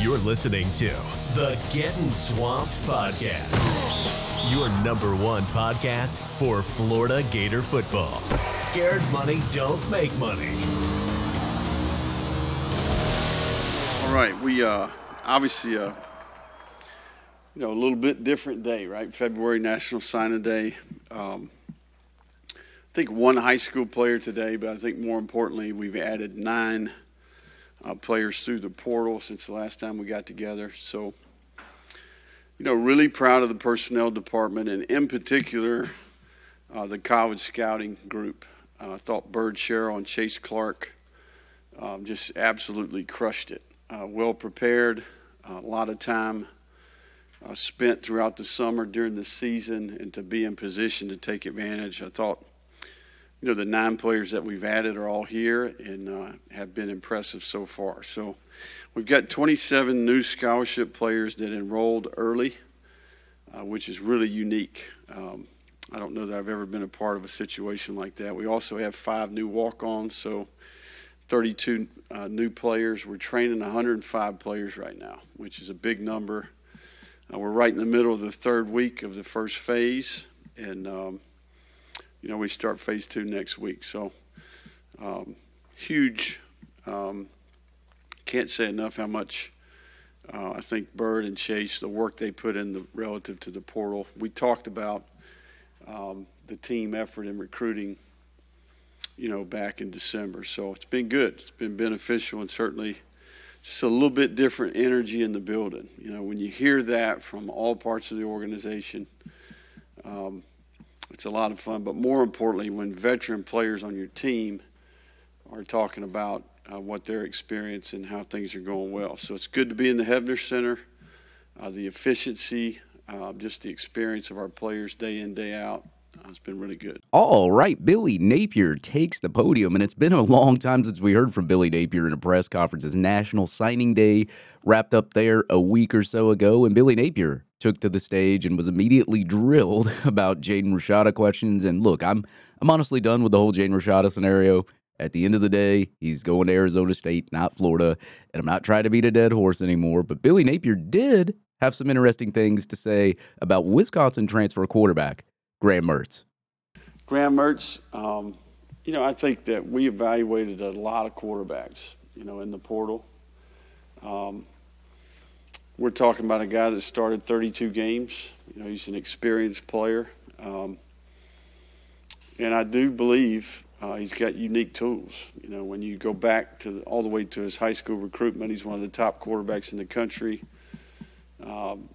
You're listening to the Getting Swamped Podcast, your number one podcast for Florida Gator football. Scared money don't make money. All right, we uh, obviously, uh, you know, a little bit different day, right? February National Signing Day. Um, I think one high school player today, but I think more importantly, we've added nine uh, players through the portal since the last time we got together. So, you know, really proud of the personnel department and in particular uh, the college scouting group. Uh, I thought Bird Sherrill and Chase Clark um, just absolutely crushed it. Uh, well prepared, a lot of time uh, spent throughout the summer during the season, and to be in position to take advantage. I thought you know, the nine players that we've added are all here and uh, have been impressive so far. So we've got 27 new scholarship players that enrolled early, uh, which is really unique. Um, I don't know that I've ever been a part of a situation like that. We also have five new walk ons, so 32 uh, new players. We're training 105 players right now, which is a big number. Uh, we're right in the middle of the third week of the first phase, and um, you know, we start phase two next week. So, um, huge. Um, can't say enough how much uh, I think Bird and Chase, the work they put in the relative to the portal. We talked about um, the team effort in recruiting, you know, back in December. So it's been good. It's been beneficial and certainly just a little bit different energy in the building. You know, when you hear that from all parts of the organization, um, it's a lot of fun. But more importantly, when veteran players on your team are talking about uh, what their experience and how things are going well. So it's good to be in the Heavener Center. Uh, the efficiency, uh, just the experience of our players day in, day out. It's been really good. All right, Billy Napier takes the podium, and it's been a long time since we heard from Billy Napier in a press conference. It's National Signing Day wrapped up there a week or so ago, and Billy Napier took to the stage and was immediately drilled about Jaden Rashada questions. And look, I'm I'm honestly done with the whole Jaden Rashada scenario. At the end of the day, he's going to Arizona State, not Florida. And I'm not trying to beat a dead horse anymore. But Billy Napier did have some interesting things to say about Wisconsin transfer quarterback Graham Mertz. Graham Mertz, um, you know, I think that we evaluated a lot of quarterbacks, you know, in the portal. Um, we're talking about a guy that started 32 games. You know, he's an experienced player, um, and I do believe uh, he's got unique tools. You know, when you go back to all the way to his high school recruitment, he's one of the top quarterbacks in the country. Um,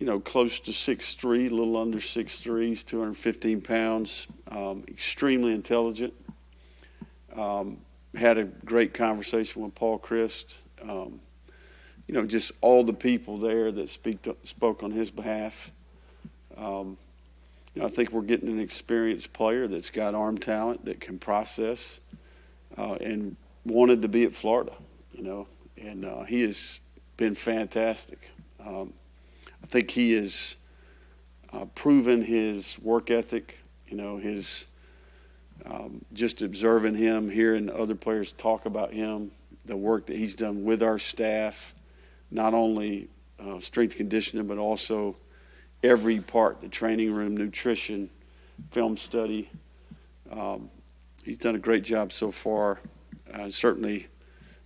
you know, close to 6'3", a little under 6'3", he's 215 pounds, um, extremely intelligent. Um, had a great conversation with Paul Chryst. Um, you know, just all the people there that speak to, spoke on his behalf. Um, you know, I think we're getting an experienced player that's got arm talent that can process uh, and wanted to be at Florida, you know, and uh, he has been fantastic. Um, I think he has uh, proven his work ethic, you know, his um, just observing him, hearing other players talk about him, the work that he's done with our staff not only uh, strength conditioning, but also every part the training room, nutrition, film study. Um, he's done a great job so far. Uh, certainly,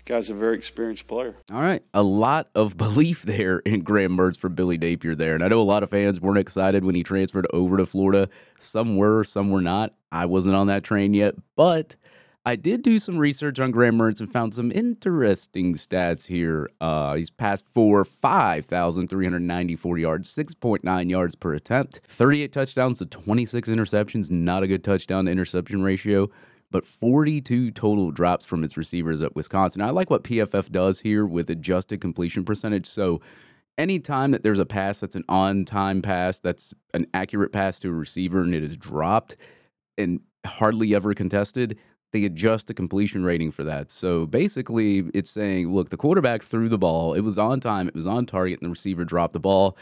guy's a very experienced player. All right. A lot of belief there in Graham Mertz for Billy Napier there. And I know a lot of fans weren't excited when he transferred over to Florida. Some were, some were not. I wasn't on that train yet, but I did do some research on Graham Mertz and found some interesting stats here. Uh, he's passed for 5,394 yards, 6.9 yards per attempt, 38 touchdowns to 26 interceptions. Not a good touchdown to interception ratio, but 42 total drops from his receivers at Wisconsin. I like what PFF does here with adjusted completion percentage. So anytime that there's a pass that's an on time pass, that's an accurate pass to a receiver and it is dropped and hardly ever contested they adjust the completion rating for that. So basically, it's saying, look, the quarterback threw the ball, it was on time, it was on target, and the receiver dropped the ball.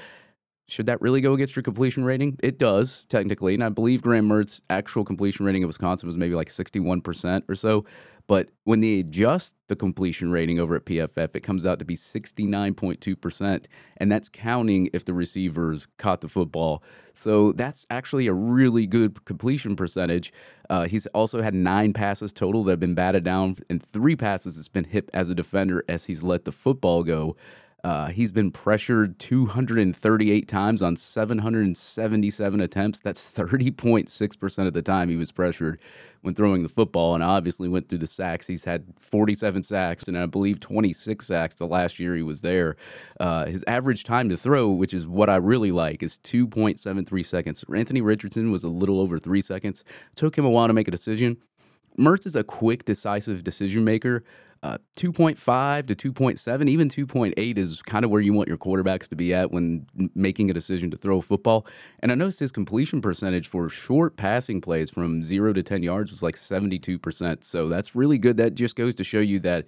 Should that really go against your completion rating? It does, technically. And I believe Graham Mertz's actual completion rating of Wisconsin was maybe like 61% or so. But when they adjust the completion rating over at PFF, it comes out to be 69.2%. And that's counting if the receivers caught the football. So that's actually a really good completion percentage. Uh, he's also had nine passes total that have been batted down, and three passes that's been hit as a defender as he's let the football go. Uh, he's been pressured 238 times on 777 attempts. That's 30.6% of the time he was pressured when throwing the football, and obviously went through the sacks. He's had 47 sacks, and I believe 26 sacks the last year he was there. Uh, his average time to throw, which is what I really like, is 2.73 seconds. Anthony Richardson was a little over three seconds. Took him a while to make a decision. Mertz is a quick, decisive decision maker. Uh, 2.5 to 2.7, even 2.8 is kind of where you want your quarterbacks to be at when making a decision to throw a football. And I noticed his completion percentage for short passing plays from zero to 10 yards was like 72%. So that's really good. That just goes to show you that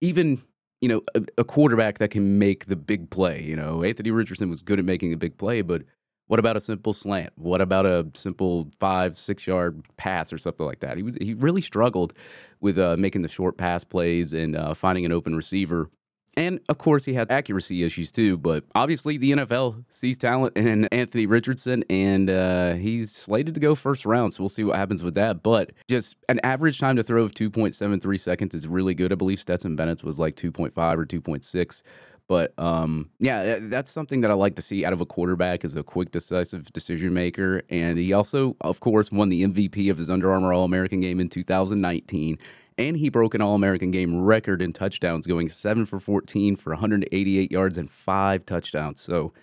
even you know, a, a, quarterback that can make the big play. You know, Anthony Richardson was good at making a big play, but what about a simple slant? What about a simple five, six yard pass or something like that? He was, he really struggled with uh, making the short pass plays and uh, finding an open receiver. And of course, he had accuracy issues too. But obviously, the NFL sees talent in Anthony Richardson, and uh, he's slated to go first round. So we'll see what happens with that. But just an average time to throw of 2.73 seconds is really good. I believe Stetson Bennett's was like 2.5 or 2.6. But um, yeah, that's something that I like to see out of a quarterback is a quick, decisive decision maker. And he also, of course, won the MVP of his Under Armour All American game in 2019. And he broke an All American game record in touchdowns, going 7 for 14 for 188 yards and five touchdowns. So,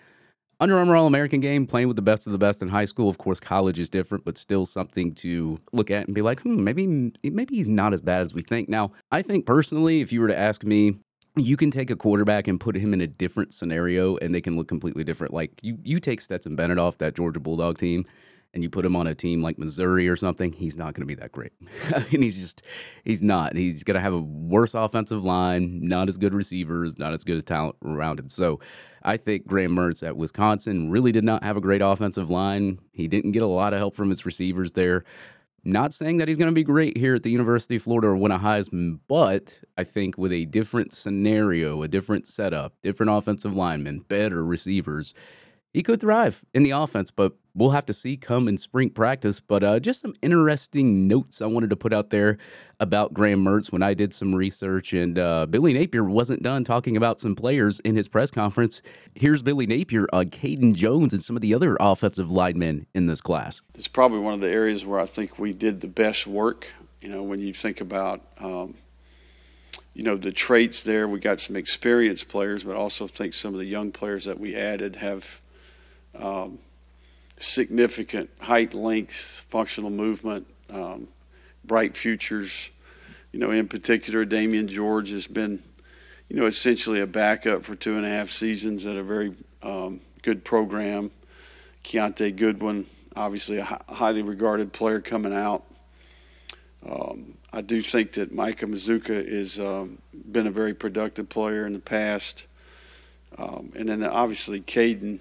Under Armour All American game, playing with the best of the best in high school. Of course, college is different, but still something to look at and be like, hmm, maybe maybe he's not as bad as we think. Now, I think personally, if you were to ask me, you can take a quarterback and put him in a different scenario and they can look completely different. Like you, you take Stetson Bennett off that Georgia Bulldog team and you put him on a team like Missouri or something, he's not going to be that great. and he's just, he's not. He's going to have a worse offensive line, not as good receivers, not as good as talent around him. So I think Graham Mertz at Wisconsin really did not have a great offensive line. He didn't get a lot of help from his receivers there. Not saying that he's going to be great here at the University of Florida or win a Heisman, but I think with a different scenario, a different setup, different offensive linemen, better receivers, he could thrive in the offense, but we'll have to see come in spring practice. But uh, just some interesting notes I wanted to put out there about Graham Mertz when I did some research. And uh, Billy Napier wasn't done talking about some players in his press conference. Here's Billy Napier on Caden Jones and some of the other offensive linemen in this class. It's probably one of the areas where I think we did the best work. You know, when you think about. Um, you know the traits there. We got some experienced players, but also think some of the young players that we added have um, significant height, length, functional movement, um, bright futures. You know, in particular, Damieon George has been, you know, essentially a backup for two and a half seasons at a very um, good program. Kiyaunta Goodwin, obviously a highly regarded player coming out. Um, I do think that Micah Mazzccua has um, been a very productive player in the past. Um, and then obviously Caden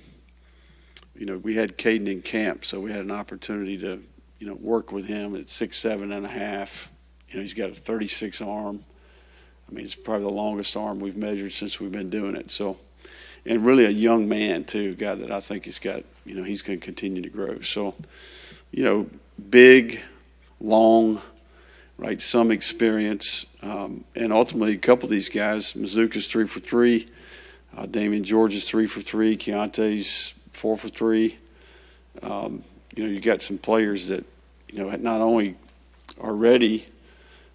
you know, we had Caden in camp, so we had an opportunity to, you know, work with him at six, seven and a half. You know, he's got a 36 arm. I mean, it's probably the longest arm we've measured since we've been doing it. So, and really a young man too, guy that I think he's got, you know, he's going to continue to grow. So, you know, big, long, right? Some experience, um, and ultimately a couple of these guys. Mazzccua's three for three. Uh, Damieon George is three for three. Kiyaunta's four for three. Um, you know, you got some players that, you know, not only are ready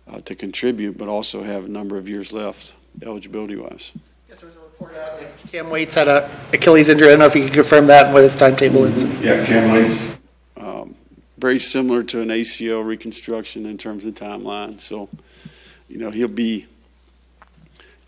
uh, to contribute, but also have a number of years left eligibility wise. Yes, there was a report out that Cam Waites had a Achilles injury. I don't know if you can confirm that and what his timetable is. Yeah, Cam Waites. Um, very similar to an ACL reconstruction in terms of timeline. So, you know, he'll be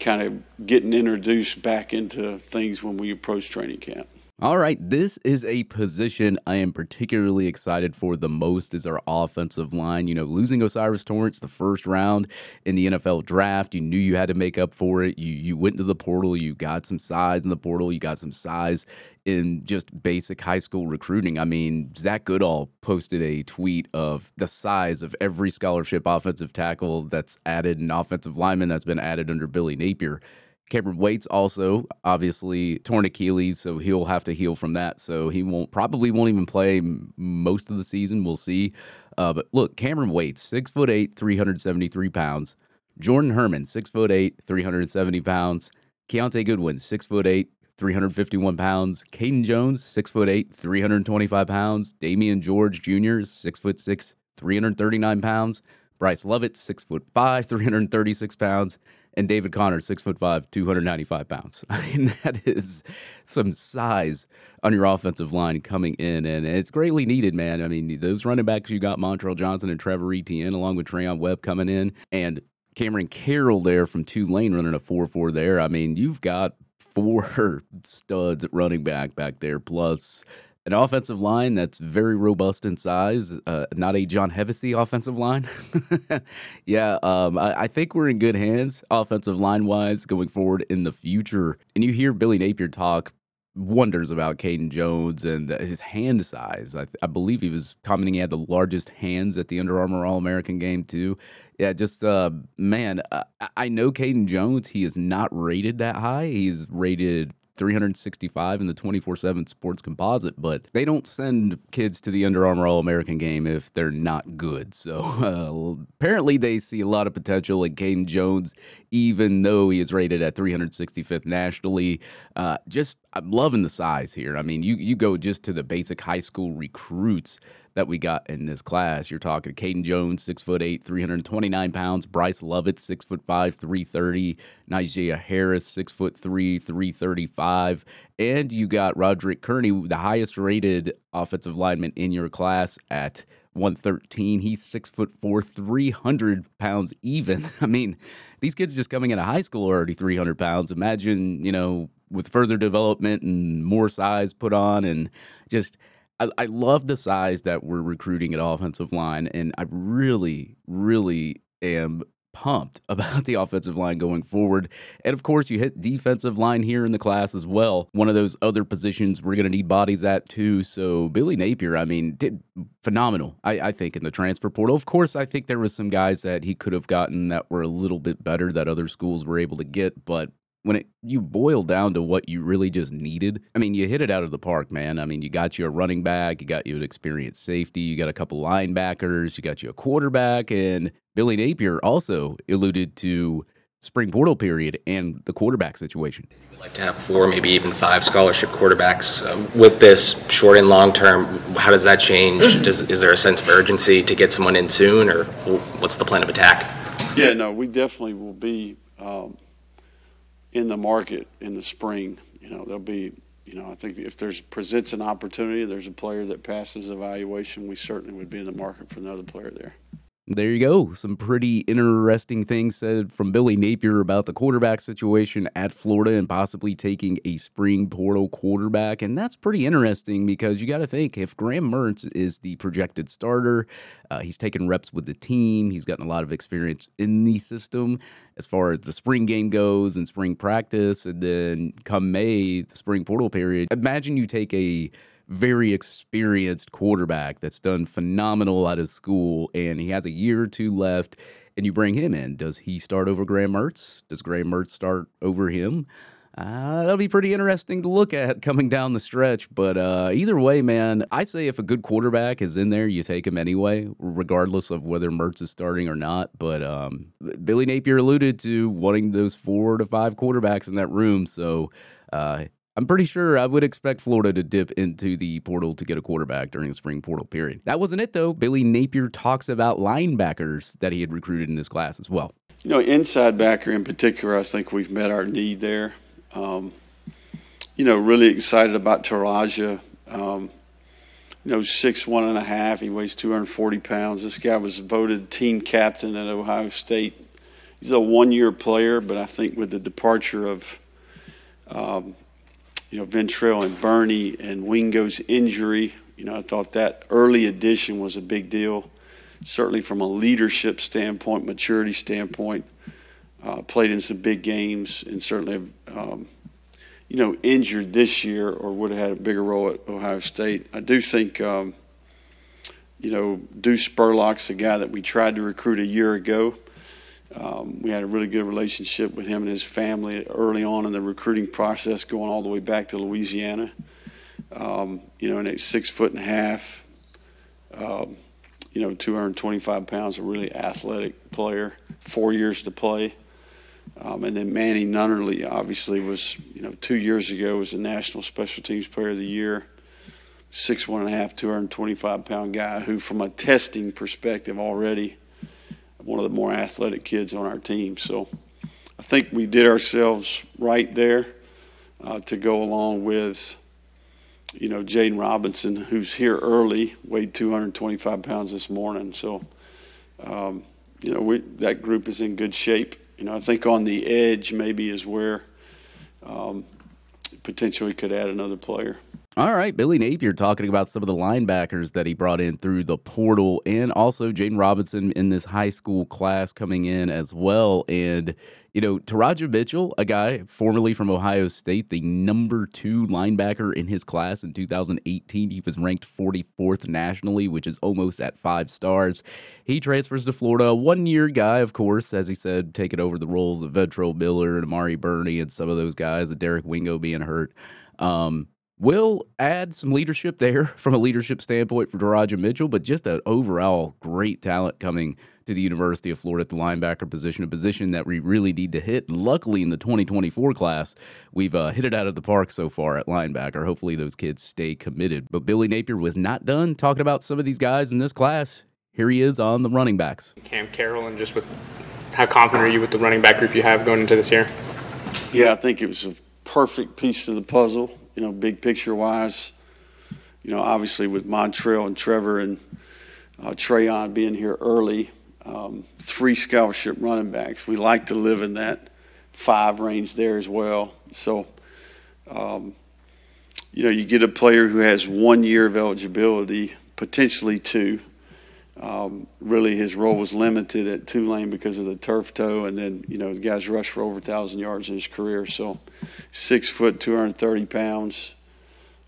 kind of getting introduced back into things when we approach training camp. All right, this is a position I am particularly excited for the most is our offensive line. You know, losing O'Cyrus Torrence the first round in the NFL draft, you knew you had to make up for it. You you went to the portal, you got some size in the portal, you got some size in just basic high school recruiting. I mean, Zach Goodall posted a tweet of the size of every scholarship offensive tackle that's added, an offensive lineman that's been added under Billy Napier. Cameron Waites also obviously torn Achilles, so he'll have to heal from that. So he won't probably won't even play most of the season. We'll see. Uh, but look, Cameron Waites, six foot eight, three hundred seventy three pounds. Jordan Herman, six foot eight, three hundred seventy pounds. Kiyaunta Goodwin, six foot eight, 351 pounds. Caden Jones, six foot eight, 325 pounds. Damieon George Jr., six foot six, 339 pounds. Bryce Lovett, six foot five, 336 pounds and David Connor, six foot five, 295 pounds. I mean, that is some size on your offensive line coming in, and it's greatly needed, man. I mean, those running backs you got Montrell Johnson and Trevor Etienne, along with Treyaun Webb coming in, and Cameron Carroll there from Tulane running a 4 4 there. I mean, you've got four studs at running back back there, plus an offensive line that's very robust in size, uh, not a John Hevesy offensive line. yeah, um, I, I, think we're in good hands offensive line wise going forward in the future. And you hear Billy Napier talk wonders about Caden Jones and his hand size. I, I, believe he was commenting he had the largest hands at the Under Armour All American game, too. Yeah, just, uh, man, uh, I know Caden Jones. He is not rated that high. He's rated 365 in the 24 7 sports composite, but they don't send kids to the Under Armour All American game if they're not good. So uh, apparently they see a lot of potential in Caden Jones, even though he is rated at 365th nationally. Uh, just, I'm loving the size here. I mean, you, you go just to the basic high school recruits that we got in this class. You're talking Caden Jones, six foot eight, 329 pounds. Bryce Lovett, six foot five, 330. Nigel Harris, six foot three, 335. And you got Roderick Kearney, the highest rated offensive lineman in your class at 113. He's six foot four, 300 pounds even. I mean, these kids just coming out of high school are already 300 pounds. Imagine, you know, with further development and more size put on and just I, I love the size that we're recruiting at offensive line, and I really, really am pumped about the offensive line going forward. And of course, you hit defensive line here in the class as well. One of those other positions we're going to need bodies at too. So Billy Napier, I mean, did phenomenal, I, I, think, in the transfer portal. Of course, I think there was some guys that he could have gotten that were a little bit better that other schools were able to get, but when it you boil down to what you really just needed, I mean, you hit it out of the park, man. I mean, you got you a running back, you got you an experienced safety, you got a couple linebackers, you got you a quarterback, and Billy Napier also alluded to spring portal period and the quarterback situation. We'd like to have four, maybe even five scholarship quarterbacks. Um, with this short and long term, how does that change? Does, is there a sense of urgency to get someone in soon, or what's the plan of attack? Yeah, no, we definitely will be. Um, in the market in the spring. You know, there'll be, you know, I think if there's presents an opportunity, there's a player that passes evaluation, we certainly would be in the market for another player there. There you go. Some pretty interesting things said from Billy Napier about the quarterback situation at Florida and possibly taking a spring portal quarterback. And that's pretty interesting because you got to think if Graham Mertz is the projected starter, uh, he's taken reps with the team, he's gotten a lot of experience in the system as far as the spring game goes and spring practice. And then come May, the spring portal period, imagine you take a very experienced quarterback that's done phenomenal out of school, and he has a year or two left, and you bring him in. Does he start over Graham Mertz? Does Graham Mertz start over him? Uh, that'll be pretty interesting to look at coming down the stretch. But uh, either way, man, I say if a good quarterback is in there, you take him anyway, regardless of whether Mertz is starting or not. But um, Billy Napier alluded to wanting those four to five quarterbacks in that room. So uh, I'm pretty sure I would expect Florida to dip into the portal to get a quarterback during the spring portal period. That wasn't it, though. Billy Napier talks about linebackers that he had recruited in this class as well. You know, inside backer in particular, I think we've met our need there. Um, you know, really excited about Teradja. Um, you know, six one and a half. He weighs 240 pounds. This guy was voted team captain at Ohio State. He's a one year player, but I think with the departure of um, you know, Ventrell and Bernie and Wingo's injury. You know, I thought that early addition was a big deal, certainly from a leadership standpoint, maturity standpoint. Uh, played in some big games and certainly, um, you know, injured this year or would have had a bigger role at Ohio State. I do think, um, you know, Deuce Spurlock's a guy that we tried to recruit a year ago. Um, we had a really good relationship with him and his family early on in the recruiting process, going all the way back to Louisiana. Um, you know, and at six foot and a half, um, you know, 225 pounds, a really athletic player, four years to play. Um, and then Manny Nunnerly, obviously, was, you know, two years ago was a National Special Teams Player of the Year. Six, one and a half, 225 pound guy who, from a testing perspective, already one of the more athletic kids on our team. So I think we did ourselves right there uh, to go along with, you know, Jaden Robinson, who's here early, weighed 225 pounds this morning. So, um, you know, we, that group is in good shape. You know, I think on the edge maybe is where um, potentially could add another player. All right, Billy Napier talking about some of the linebackers that he brought in through the portal, and also Jaden Robinson in this high school class coming in as well. And you know, Teradja Mitchell, a guy formerly from Ohio State, the number two linebacker in his class in 2018. He was ranked 44th nationally, which is almost at five stars. He transfers to Florida, one year guy, of course, as he said, taking over the roles of Ventrell Miller and Amari Burney and some of those guys, with Derek Wingo being hurt. Um, will add some leadership there from a leadership standpoint for Teradja Mitchell, but just an overall great talent coming to the University of Florida at the linebacker position, a position that we really need to hit. Luckily, in the 2024 class, we've uh, hit it out of the park so far at linebacker. Hopefully, those kids stay committed. But Billy Napier was not done talking about some of these guys in this class. Here he is on the running backs. Cam Carroll, and just with how confident are you with the running back group you have going into this year? Yeah, I think it was a perfect piece of the puzzle you know, big picture wise. You know, obviously with Montrell and Trevor and uh, Treyaun being here early, um, three scholarship running backs. We like to live in that five range there as well. So, um, you know, you get a player who has one year of eligibility, potentially two. Um, really, his role was limited at Tulane because of the turf toe, and then you know the guy's rushed for over thousand yards in his career. So, six foot, two hundred thirty pounds,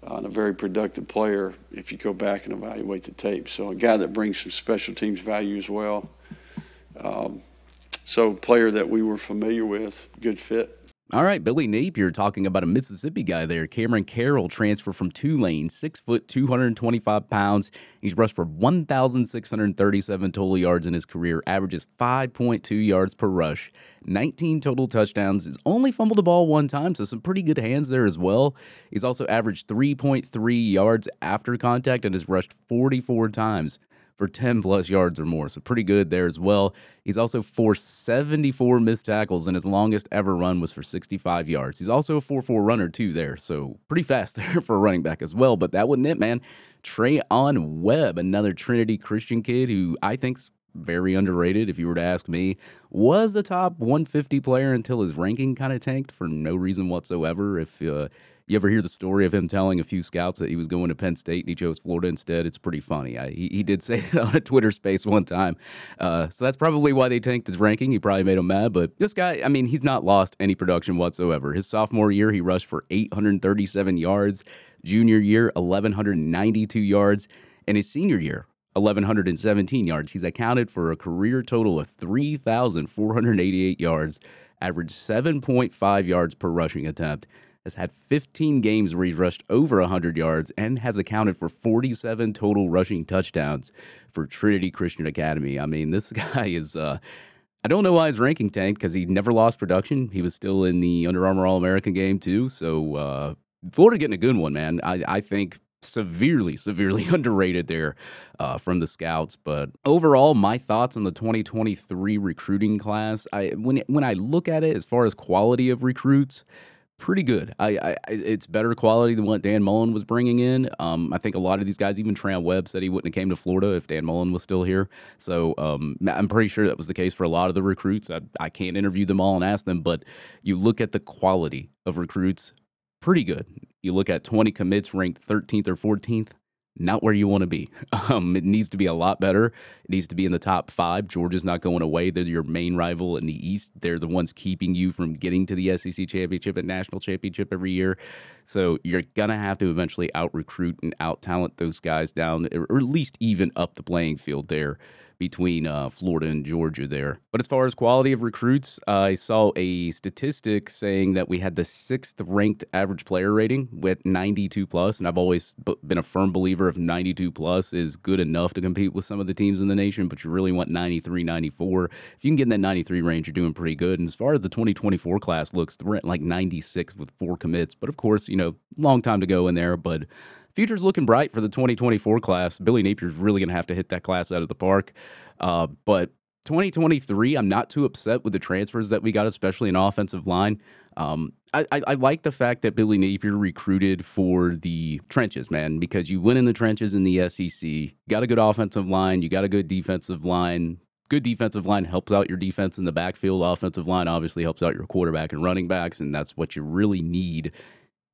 uh, and a very productive player. If you go back and evaluate the tape, so a guy that brings some special teams value as well. Um, so, player that we were familiar with, good fit. All right, Billy Napier talking about a Mississippi guy there. Cameron Carroll transfer from Tulane, six foot, 225 pounds. He's rushed for 1,637 total yards in his career, averages 5.2 yards per rush, 19 total touchdowns. He's only fumbled the ball one time, so some pretty good hands there as well. He's also averaged 3.3 yards after contact and has rushed 44 times for 10 plus yards or more. So pretty good there as well. He's also forced 74 missed tackles, and his longest ever run was for 65 yards. He's also a 4 4 runner, too, there. So pretty fast there for a running back as well. But that wasn't it, man. Treyaun Webb, another Trinity Christian kid who I think's very underrated, if you were to ask me, was a top 150 player until his ranking kind of tanked for no reason whatsoever. If uh, you ever hear the story of him telling a few scouts that he was going to Penn State and he chose Florida instead? It's pretty funny. I, he, he did say that on a Twitter space one time. Uh, so that's probably why they tanked his ranking. He probably made him mad. But this guy, I mean, he's not lost any production whatsoever. His sophomore year, he rushed for 837 yards. Junior year, 1,192 yards. And his senior year, 1,117 yards. He's accounted for a career total of 3,488 yards, averaged 7.5 yards per rushing attempt has had 15 games where he's rushed over 100 yards and has accounted for 47 total rushing touchdowns for Trinity Christian Academy. I mean, this guy is. Uh, I don't know why his ranking tanked because he never lost production. He was still in the Under Armour All American game too. So uh, Florida getting a good one, man. I, I think severely, severely underrated there uh, from the scouts. But overall, my thoughts on the 2023 recruiting class. I when when I look at it as far as quality of recruits, pretty good. I, I, it's better quality than what Dan Mullen was bringing in. Um, I think a lot of these guys, even Treyaun Webb, said he wouldn't have came to Florida if Dan Mullen was still here. So um, I'm pretty sure that was the case for a lot of the recruits. I, I can't interview them all and ask them, but you look at the quality of recruits. Pretty good. You look at 20 commits ranked 13th or 14th, not where you want to be. Um, it needs to be a lot better. It needs to be in the top five. Georgia's not going away. They're your main rival in the East. They're the ones keeping you from getting to the SEC championship and national championship every year. So you're gonna have to eventually out recruit and out talent those guys down, or at least even up the playing field there between uh, Florida and Georgia there. But as far as quality of recruits, uh, I saw a statistic saying that we had the sixth ranked average player rating with 92 plus, and I've always been a firm believer of 92 plus is good enough to compete with some of the teams in the nation, but you really want 93, 94. If you can get in that 93 range, you're doing pretty good. And as far as the 2024 class looks, we're at like 96 with four commits, but of course, you know, long time to go in there, but future's looking bright for the 2024 class. Billy Napier's really going to have to hit that class out of the park. Uh, but 2023, I'm not too upset with the transfers that we got, especially in offensive line. Um, I, I, I, like the fact that Billy Napier recruited for the trenches, man, because you win in the trenches in the SEC. Got a good offensive line, you got a good defensive line. Good defensive line helps out your defense in the backfield. Offensive line obviously helps out your quarterback and running backs, and that's what you really need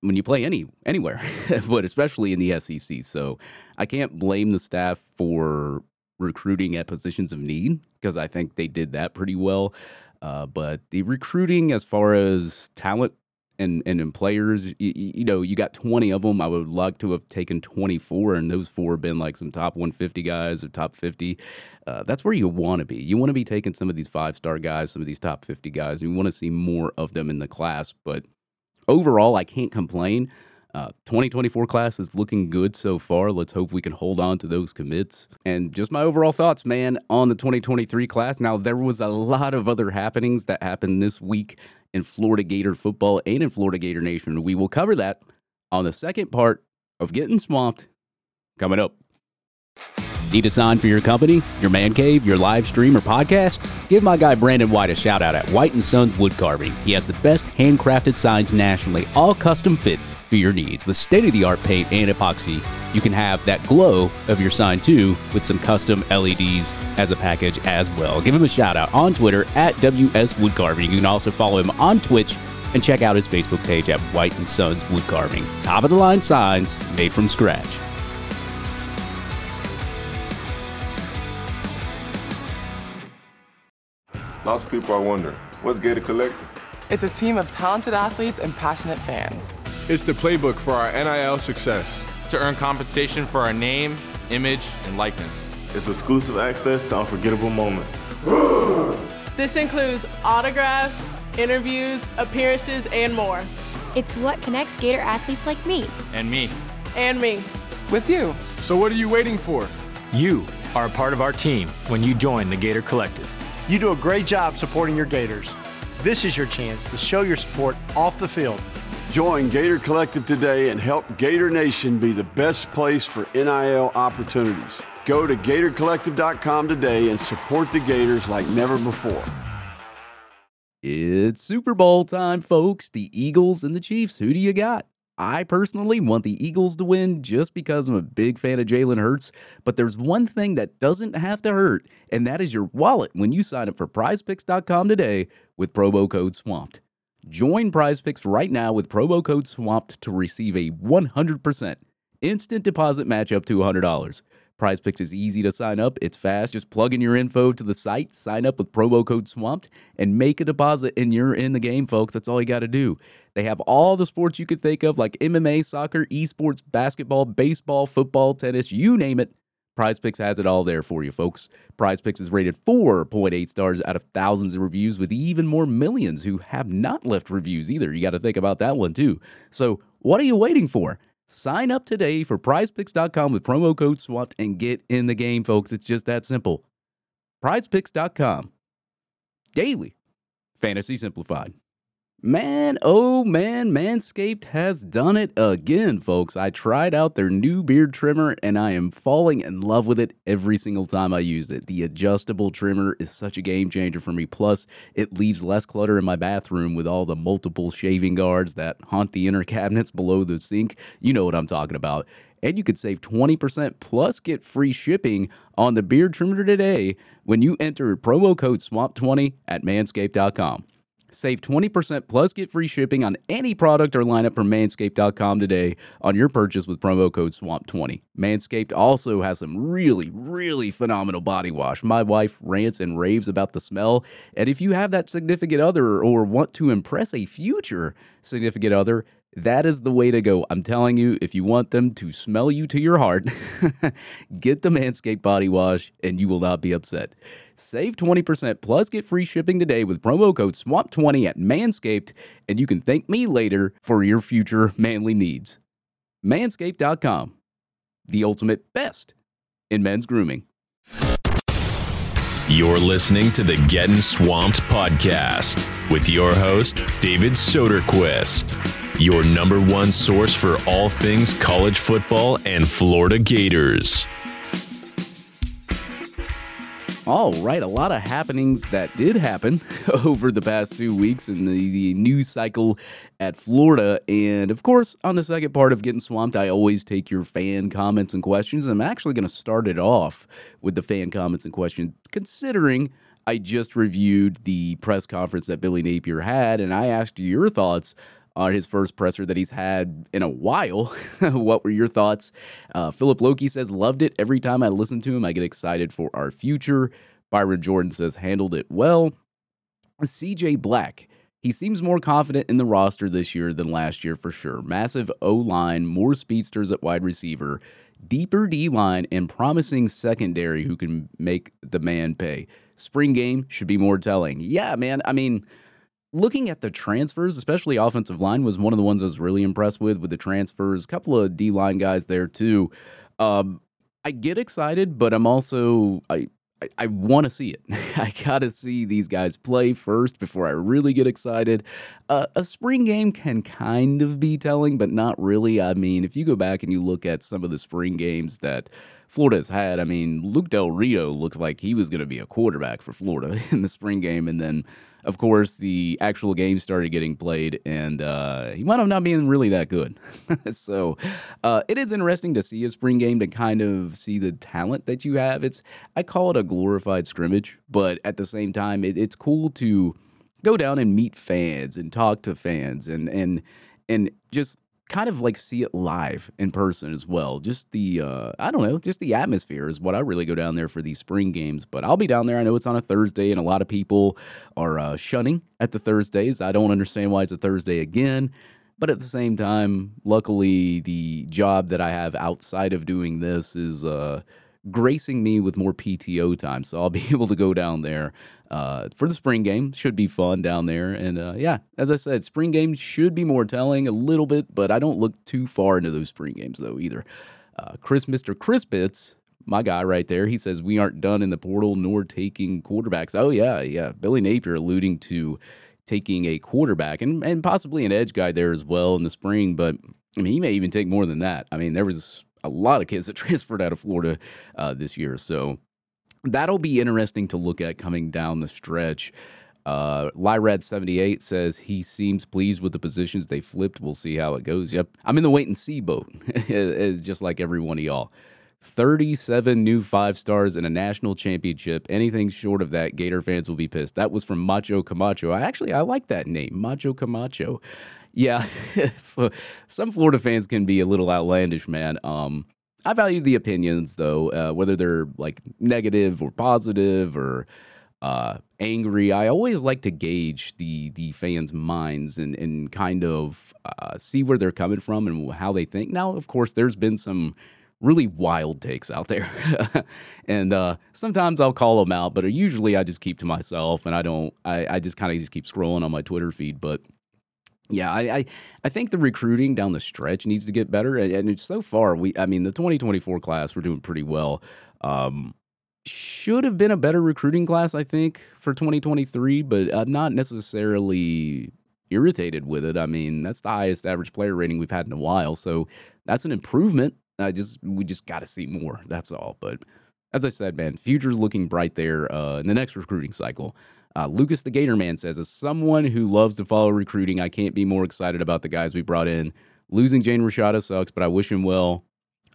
when you play any anywhere, but especially in the SEC. So I can't blame the staff for recruiting at positions of need because I think they did that pretty well. Uh, but the recruiting, as far as talent and and in players, you, you, know, you got 20 of them. I would like to have taken 24, and those four have been like some top 150 guys or top 50. Uh, that's where you want to be. You want to be taking some of these five star guys, some of these top 50 guys. You want to see more of them in the class, but overall, I can't complain. Uh, 2024 class is looking good so far. Let's hope we can hold on to those commits. And just my overall thoughts, man, on the 2023 class. Now, there was a lot of other happenings that happened this week in Florida Gator football and in Florida Gator Nation. We will cover that on the second part of Getting Swamped coming up. Need a sign for your company, your man cave, your live stream, or podcast? Give my guy Brandon White a shout out at White Sons Wood Carving. He has the best handcrafted signs nationally, all custom fit for your needs. With state of the art paint and epoxy, you can have that glow of your sign too with some custom LEDs as a package as well. Give him a shout out on Twitter at WS Wood Carving. You can also follow him on Twitch and check out his Facebook page at White Sons Wood Carving. Top of the line signs made from scratch. Lots of people are wondering, what's Gator Collective? It's a team of talented athletes and passionate fans. It's the playbook for our NIL success. To earn compensation for our name, image, and likeness. It's exclusive access to unforgettable moments. this includes autographs, interviews, appearances, and more. It's what connects Gator athletes like me. And me. And me. With you. So what are you waiting for? You are a part of our team when you join the Gator Collective. You do a great job supporting your Gators. This is your chance to show your support off the field. Join Gator Collective today and help Gator Nation be the best place for NIL opportunities. Go to GatorCollective.com today and support the Gators like never before. It's Super Bowl time, folks. The Eagles and the Chiefs. Who do you got? I personally want the Eagles to win just because I'm a big fan of Jalen Hurts. But there's one thing that doesn't have to hurt, and that is your wallet when you sign up for prizepicks.com today with promo code SWAMPED. Join prizepicks right now with promo code SWAMPED to receive a 100% instant deposit match up to $100. Prize Picks is easy to sign up. It's fast. Just plug in your info to the site, sign up with promo code SWAMPED, and make a deposit, and you're in the game, folks. That's all you got to do. They have all the sports you could think of, like MMA, soccer, esports, basketball, baseball, football, tennis, you name it. Prize Picks has it all there for you, folks. Prize Picks is rated 4.8 stars out of thousands of reviews, with even more millions who have not left reviews either. You got to think about that one, too. So, what are you waiting for? Sign up today for prizepicks.com with promo code SWAMPED and get in the game, folks. It's just that simple. Prizepicks.com. Daily. Fantasy Simplified. Man, oh man, Manscaped has done it again, folks. I tried out their new beard trimmer and I am falling in love with it every single time I use it. The adjustable trimmer is such a game changer for me. Plus, it leaves less clutter in my bathroom with all the multiple shaving guards that haunt the inner cabinets below the sink. You know what I'm talking about. And you could save 20% plus get free shipping on the beard trimmer today when you enter promo code SWAMP20 at manscaped.com. Save 20% plus get free shipping on any product or lineup from manscaped.com today on your purchase with promo code SWAMP20. Manscaped also has some really, really phenomenal body wash. My wife rants and raves about the smell. And if you have that significant other or want to impress a future significant other, that is the way to go. I'm telling you, if you want them to smell you to your heart, get the Manscaped body wash and you will not be upset. Save 20% plus get free shipping today with promo code SWAMP20 at Manscaped, and you can thank me later for your future manly needs. Manscaped.com, the ultimate best in men's grooming. You're listening to the Getting Swamped podcast with your host, David Soderquist, your number one source for all things college football and Florida Gators. All right, a lot of happenings that did happen over the past two weeks in the, the news cycle at Florida. And of course, on the second part of Getting Swamped, I always take your fan comments and questions. I'm actually going to start it off with the fan comments and questions, considering I just reviewed the press conference that Billy Napier had, and I asked your thoughts on his first presser that he's had in a while. what were your thoughts? Uh, Philip Loki says, loved it. Every time I listen to him, I get excited for our future. Byron Jordan says, handled it well. CJ Black, he seems more confident in the roster this year than last year for sure. Massive O line, more speedsters at wide receiver, deeper D line, and promising secondary who can make the man pay. Spring game should be more telling. Yeah, man. I mean, looking at the transfers, especially offensive line, was one of the ones I was really impressed with. With the transfers, a couple of D line guys there too. Um, I get excited, but I'm also I I, I want to see it. I gotta see these guys play first before I really get excited. Uh, a spring game can kind of be telling, but not really. I mean, if you go back and you look at some of the spring games that Florida's had, I mean, Luke Del Rio looked like he was going to be a quarterback for Florida in the spring game, and then of course, the actual game started getting played, and uh, he wound up not being really that good. so uh, it is interesting to see a spring game to kind of see the talent that you have. It's I call it a glorified scrimmage, but at the same time, it, it's cool to go down and meet fans and talk to fans and and and just kind of like see it live in person as well. Just the uh, I don't know, just the atmosphere is what I really go down there for these spring games. But I'll be down there. I know it's on a Thursday, and a lot of people are uh, shunning at the Thursdays. I don't understand why it's a Thursday again. But at the same time, luckily, the job that I have outside of doing this is uh, gracing me with more PTO time. So I'll be able to go down there uh, for the spring game. Should be fun down there. And uh, yeah, as I said, spring games should be more telling a little bit, but I don't look too far into those spring games though either. Uh, Chris, Mr. Chris Bits, my guy right there, he says, We aren't done in the portal nor taking quarterbacks. Oh, yeah, yeah. Billy Napier alluding to taking a quarterback and, and possibly an edge guy there as well in the spring, but I mean, he may even take more than that. I mean, there was a lot of kids that transferred out of Florida uh, this year. So that'll be interesting to look at coming down the stretch. Uh, Lyrad78 says he seems pleased with the positions they flipped. We'll see how it goes. Yep. I'm in the wait and see boat, it's just like every one of y'all. 37 new five stars in a national championship. Anything short of that, Gator fans will be pissed. That was from Macho Camacho. I actually I like that name, Macho Camacho. Yeah, some Florida fans can be a little outlandish, man. Um, I value the opinions though, uh, whether they're like negative or positive or uh, angry. I always like to gauge the the fans' minds and and kind of uh, see where they're coming from and how they think. Now, of course, there's been some really wild takes out there, and uh, sometimes I'll call them out, but usually I just keep to myself and I don't. I, I just kind of just keep scrolling on my Twitter feed, but. Yeah, I, I, I think the recruiting down the stretch needs to get better, and, and so far we I mean the 2024 class we're doing pretty well. Um, should have been a better recruiting class, I think, for 2023, but I'm not necessarily irritated with it. I mean, that's the highest average player rating we've had in a while, so that's an improvement. I just we just got to see more. That's all. But as I said, man, future's looking bright there uh, in the next recruiting cycle. Uh, Lucas the Gator Man says, as someone who loves to follow recruiting, I can't be more excited about the guys we brought in. Losing Jaden Rashada sucks, but I wish him well.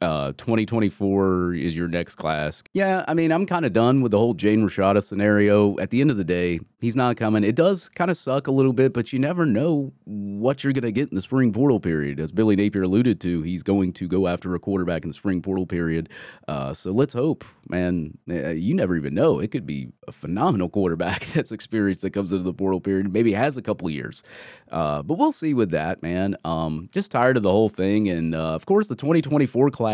Uh, 2024 is your next class. Yeah, I mean, I'm kind of done with the whole Jaden Rashada scenario. At the end of the day, he's not coming. It does kind of suck a little bit, but you never know what you're going to get in the spring portal period. As Billy Napier alluded to, he's going to go after a quarterback in the spring portal period. Uh, so let's hope, man. Uh, you never even know. It could be a phenomenal quarterback that's experienced that comes into the portal period, maybe has a couple years. Uh, but we'll see with that, man. Um, just tired of the whole thing. And uh, of course, the 2024 class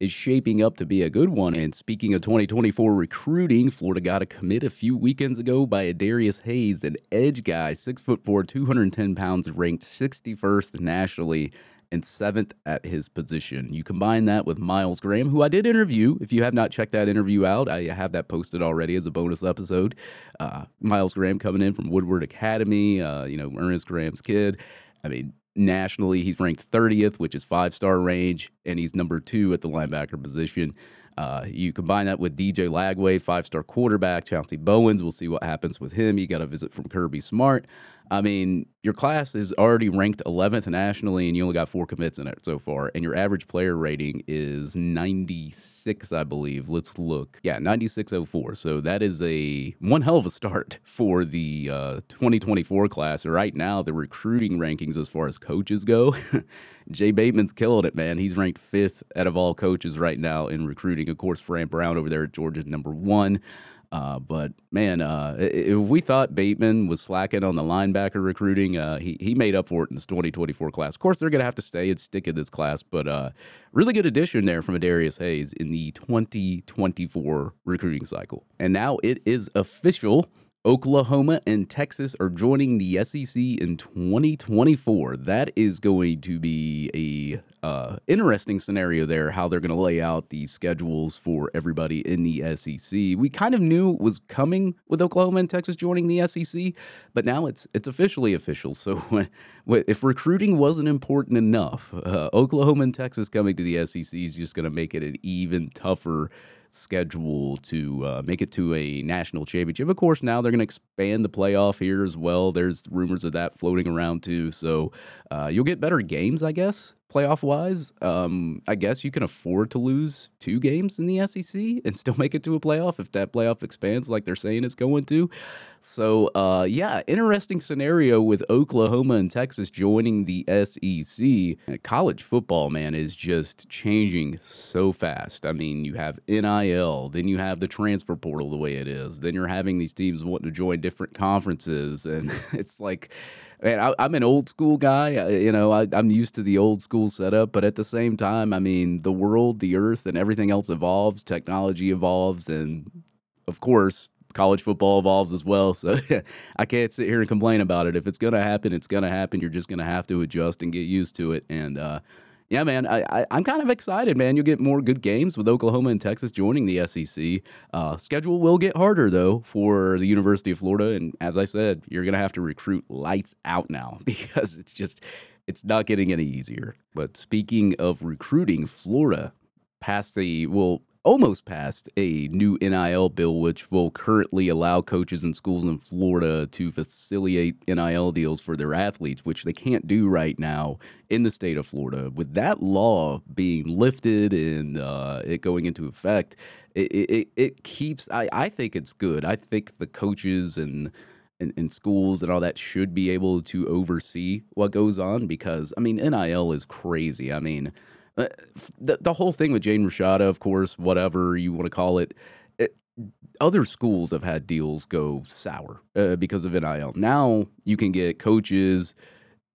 is shaping up to be a good one. And speaking of 2024 recruiting, Florida got a commit a few weekends ago by Darius Hayes, an edge guy, six foot four, 210 pounds, ranked 61st nationally and seventh at his position. You combine that with Miles Graham, who I did interview. If you have not checked that interview out, I have that posted already as a bonus episode. Uh, Miles Graham coming in from Woodward Academy, uh, you know, Ernest Graham's kid. I mean, nationally, he's ranked 30th, which is five star range, and he's number two at the linebacker position. Uh, you combine that with DJ Lagway, five star quarterback, Chauncey Bowens. We'll see what happens with him. You got a visit from Kirby Smart. I mean, your class is already ranked 11th nationally, and you only got four commits in it so far. And your average player rating is 96, I believe. Let's look. Yeah, 9604. So that is a one hell of a start for the uh, 2024 class. Right now, the recruiting rankings as far as coaches go, Jay Bateman's killing it, man. He's ranked fifth out of all coaches right now in recruiting. Of course, Fran Brown over there at Georgia's number one. Uh, but man, uh, if we thought Bateman was slacking on the linebacker recruiting, uh, he he made up for it in this 2024 class. Of course, they're going to have to stay and stick in this class, but uh, really good addition there from Adarius Hayes in the 2024 recruiting cycle. And now it is official. Oklahoma and Texas are joining the SEC in 2024. That is going to be a uh, interesting scenario there. How they're going to lay out the schedules for everybody in the SEC. We kind of knew it was coming with Oklahoma and Texas joining the SEC, but now it's it's officially official. So if recruiting wasn't important enough, uh, Oklahoma and Texas coming to the SEC is just going to make it an even tougher schedule to uh, make it to a national championship. Of course, now they're going to expand the playoff here as well. There's rumors of that floating around too. So uh, you'll get better games, I guess, playoff wise. Um, I guess you can afford to lose two games in the SEC and still make it to a playoff if that playoff expands like they're saying it's going to. So, uh, yeah, interesting scenario with Oklahoma and Texas joining the SEC. College football, man, is just changing so fast. I mean, you have NIL, then you have the transfer portal the way it is, then you're having these teams wanting to join different conferences, and it's like, man, I, am an old school guy. you know, I, I'm used to the old school setup, but at the same time, I mean, the world, the earth, and everything else evolves. Technology evolves, and of course, college football evolves as well. So I can't sit here and complain about it. If it's to happen, it's to happen. You're just to have to adjust and get used to it. And uh, yeah, man, I, I, am kind of excited, man. You'll get more good games with Oklahoma and Texas joining the SEC. Uh, schedule will get harder, though, for the University of Florida. And as I said, you're going to have to recruit lights out now because it's just, it's not getting any easier. But speaking of recruiting, Florida passed the, well, almost passed a new NIL bill, which will currently allow coaches and schools in Florida to facilitate NIL deals for their athletes, which they can't do right now in the state of Florida. With that law being lifted and uh, it going into effect, it, it, it keeps, I, I think it's good. I think the coaches and in, schools and all that should be able to oversee what goes on because I mean NIL is crazy. I mean the the whole thing with Jaden Rashada, of course, whatever you want to call it, it other schools have had deals go sour uh, because of NIL. Now you can get coaches,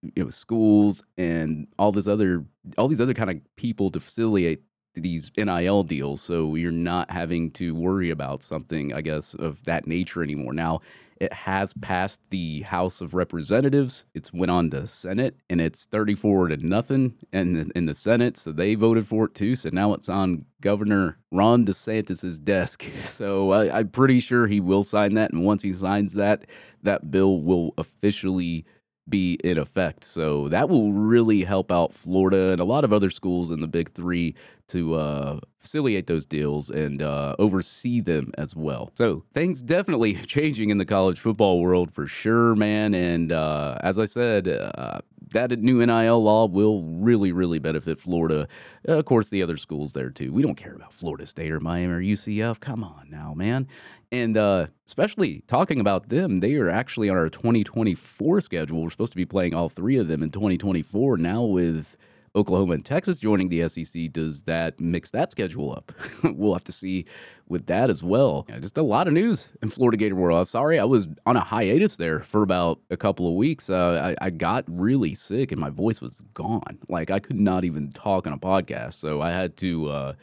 you know, schools, and all this other all these other kind of people to facilitate these NIL deals, so you're not having to worry about something, I guess, of that nature anymore. Now, it has passed the House of Representatives. It's went on to Senate, and it's 34 to nothing in the, in the Senate. So they voted for it too. So now it's on Governor Ron DeSantis's desk. So I, I'm pretty sure he will sign that. And once he signs that, that bill will officially be in effect. So that will really help out Florida and a lot of other schools in the Big Three to uh, facilitate those deals and uh, oversee them as well. So things definitely changing in the college football world for sure, man. And uh, as I said, uh, that new NIL law will really, really benefit Florida. Uh, of course, the other schools there too. We don't care about Florida State or Miami or UCF. Come on now, man. And uh, especially talking about them, they are actually on our 2024 schedule. We're supposed to be playing all three of them in 2024. Now with Oklahoma and Texas joining the SEC, does that mix that schedule up? we'll have to see with that as well. Yeah, just a lot of news in Florida Gator world. Sorry, I was on a hiatus there for about a couple of weeks. Uh, I, I, got really sick and my voice was gone. Like I could not even talk on a podcast, so I had to. Uh,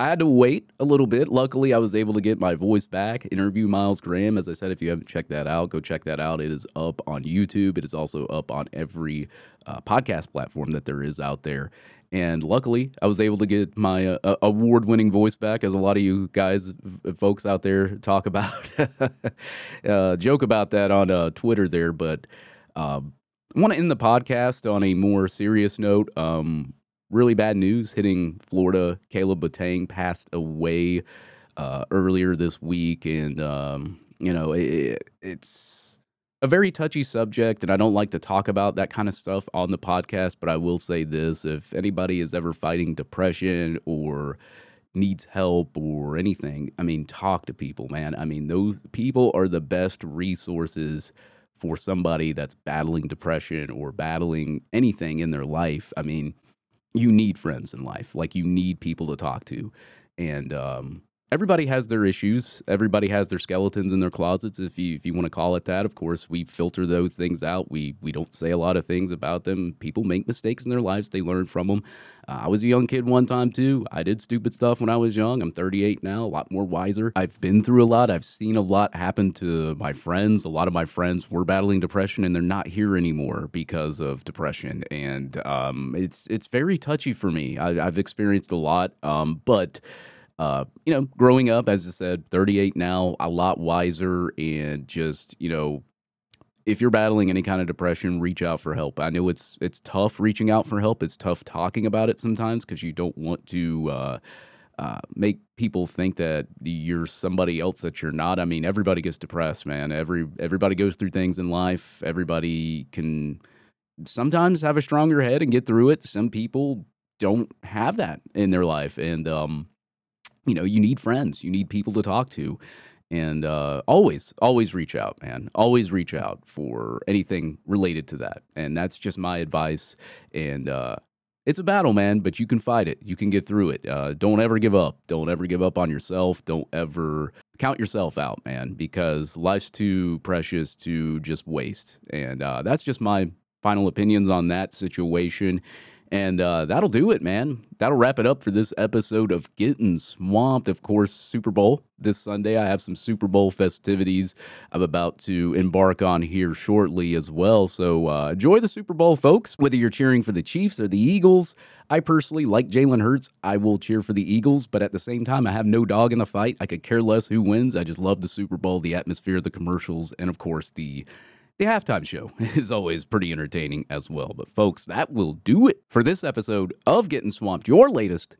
I had to wait a little bit. Luckily, I was able to get my voice back. Interview Miles Graham. As I said, if you haven't checked that out, go check that out. It is up on YouTube. It is also up on every uh, podcast platform that there is out there. And luckily, I was able to get my uh, award winning voice back, as a lot of you guys, folks out there, talk about, uh, joke about that on uh, Twitter there. But um, I want to end the podcast on a more serious note. Um, really bad news hitting Florida. Caleb Batang passed away uh, earlier this week. And, um, you know, it, it's a very touchy subject, and I don't like to talk about that kind of stuff on the podcast, but I will say this if anybody is ever fighting depression or needs help or anything, I mean, talk to people, man. I mean, those people are the best resources for somebody that's battling depression or battling anything in their life. I mean, you need friends in life, like, you need people to talk to. And, um, everybody has their issues. Everybody has their skeletons in their closets, if you if you want to call it that. Of course, we filter those things out. We we don't say a lot of things about them. People make mistakes in their lives. They learn from them. I was a young kid one time too. I did stupid stuff when I was young. I'm 38 now, a lot more wiser. I've been through a lot. I've seen a lot happen to my friends. A lot of my friends were battling depression, and they're not here anymore because of depression. And um, it's it's very touchy for me. I, have experienced a lot, um, but uh, you know, growing up, as I said, 38 now, a lot wiser, and just you know, if you're battling any kind of depression, reach out for help. I know it's it's tough reaching out for help. It's tough talking about it sometimes because you don't want to. Uh, uh, make people think that you're somebody else that you're not. I mean, everybody gets depressed, man. Every everybody goes through things in life. Everybody can sometimes have a stronger head and get through it. Some people don't have that in their life, and um, you know, you need friends, you need people to talk to. And uh, always, always reach out, man. Always reach out for anything related to that. And that's just my advice. And uh, it's a battle, man, but you can fight it. You can get through it. Uh, don't ever give up. Don't ever give up on yourself. Don't ever count yourself out, man, because life's too precious to just waste. And uh, that's just my final opinions on that situation. And uh, that'll do it, man. That'll wrap it up for this episode of Getting Swamped. Of course, Super Bowl this Sunday. I have some Super Bowl festivities I'm about to embark on here shortly as well. So uh, enjoy the Super Bowl, folks. Whether you're cheering for the Chiefs or the Eagles, I personally like Jalen Hurts. I will cheer for the Eagles, but at the same time, I have no dog in the fight. I could care less who wins. I just love the Super Bowl, the atmosphere, the commercials, and of course, the the halftime show is always pretty entertaining as well. But, folks, that will do it for this episode of Getting Swamped, your latest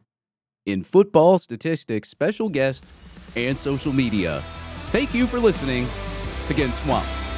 in football statistics, special guests, and social media. Thank you for listening to Getting Swamped.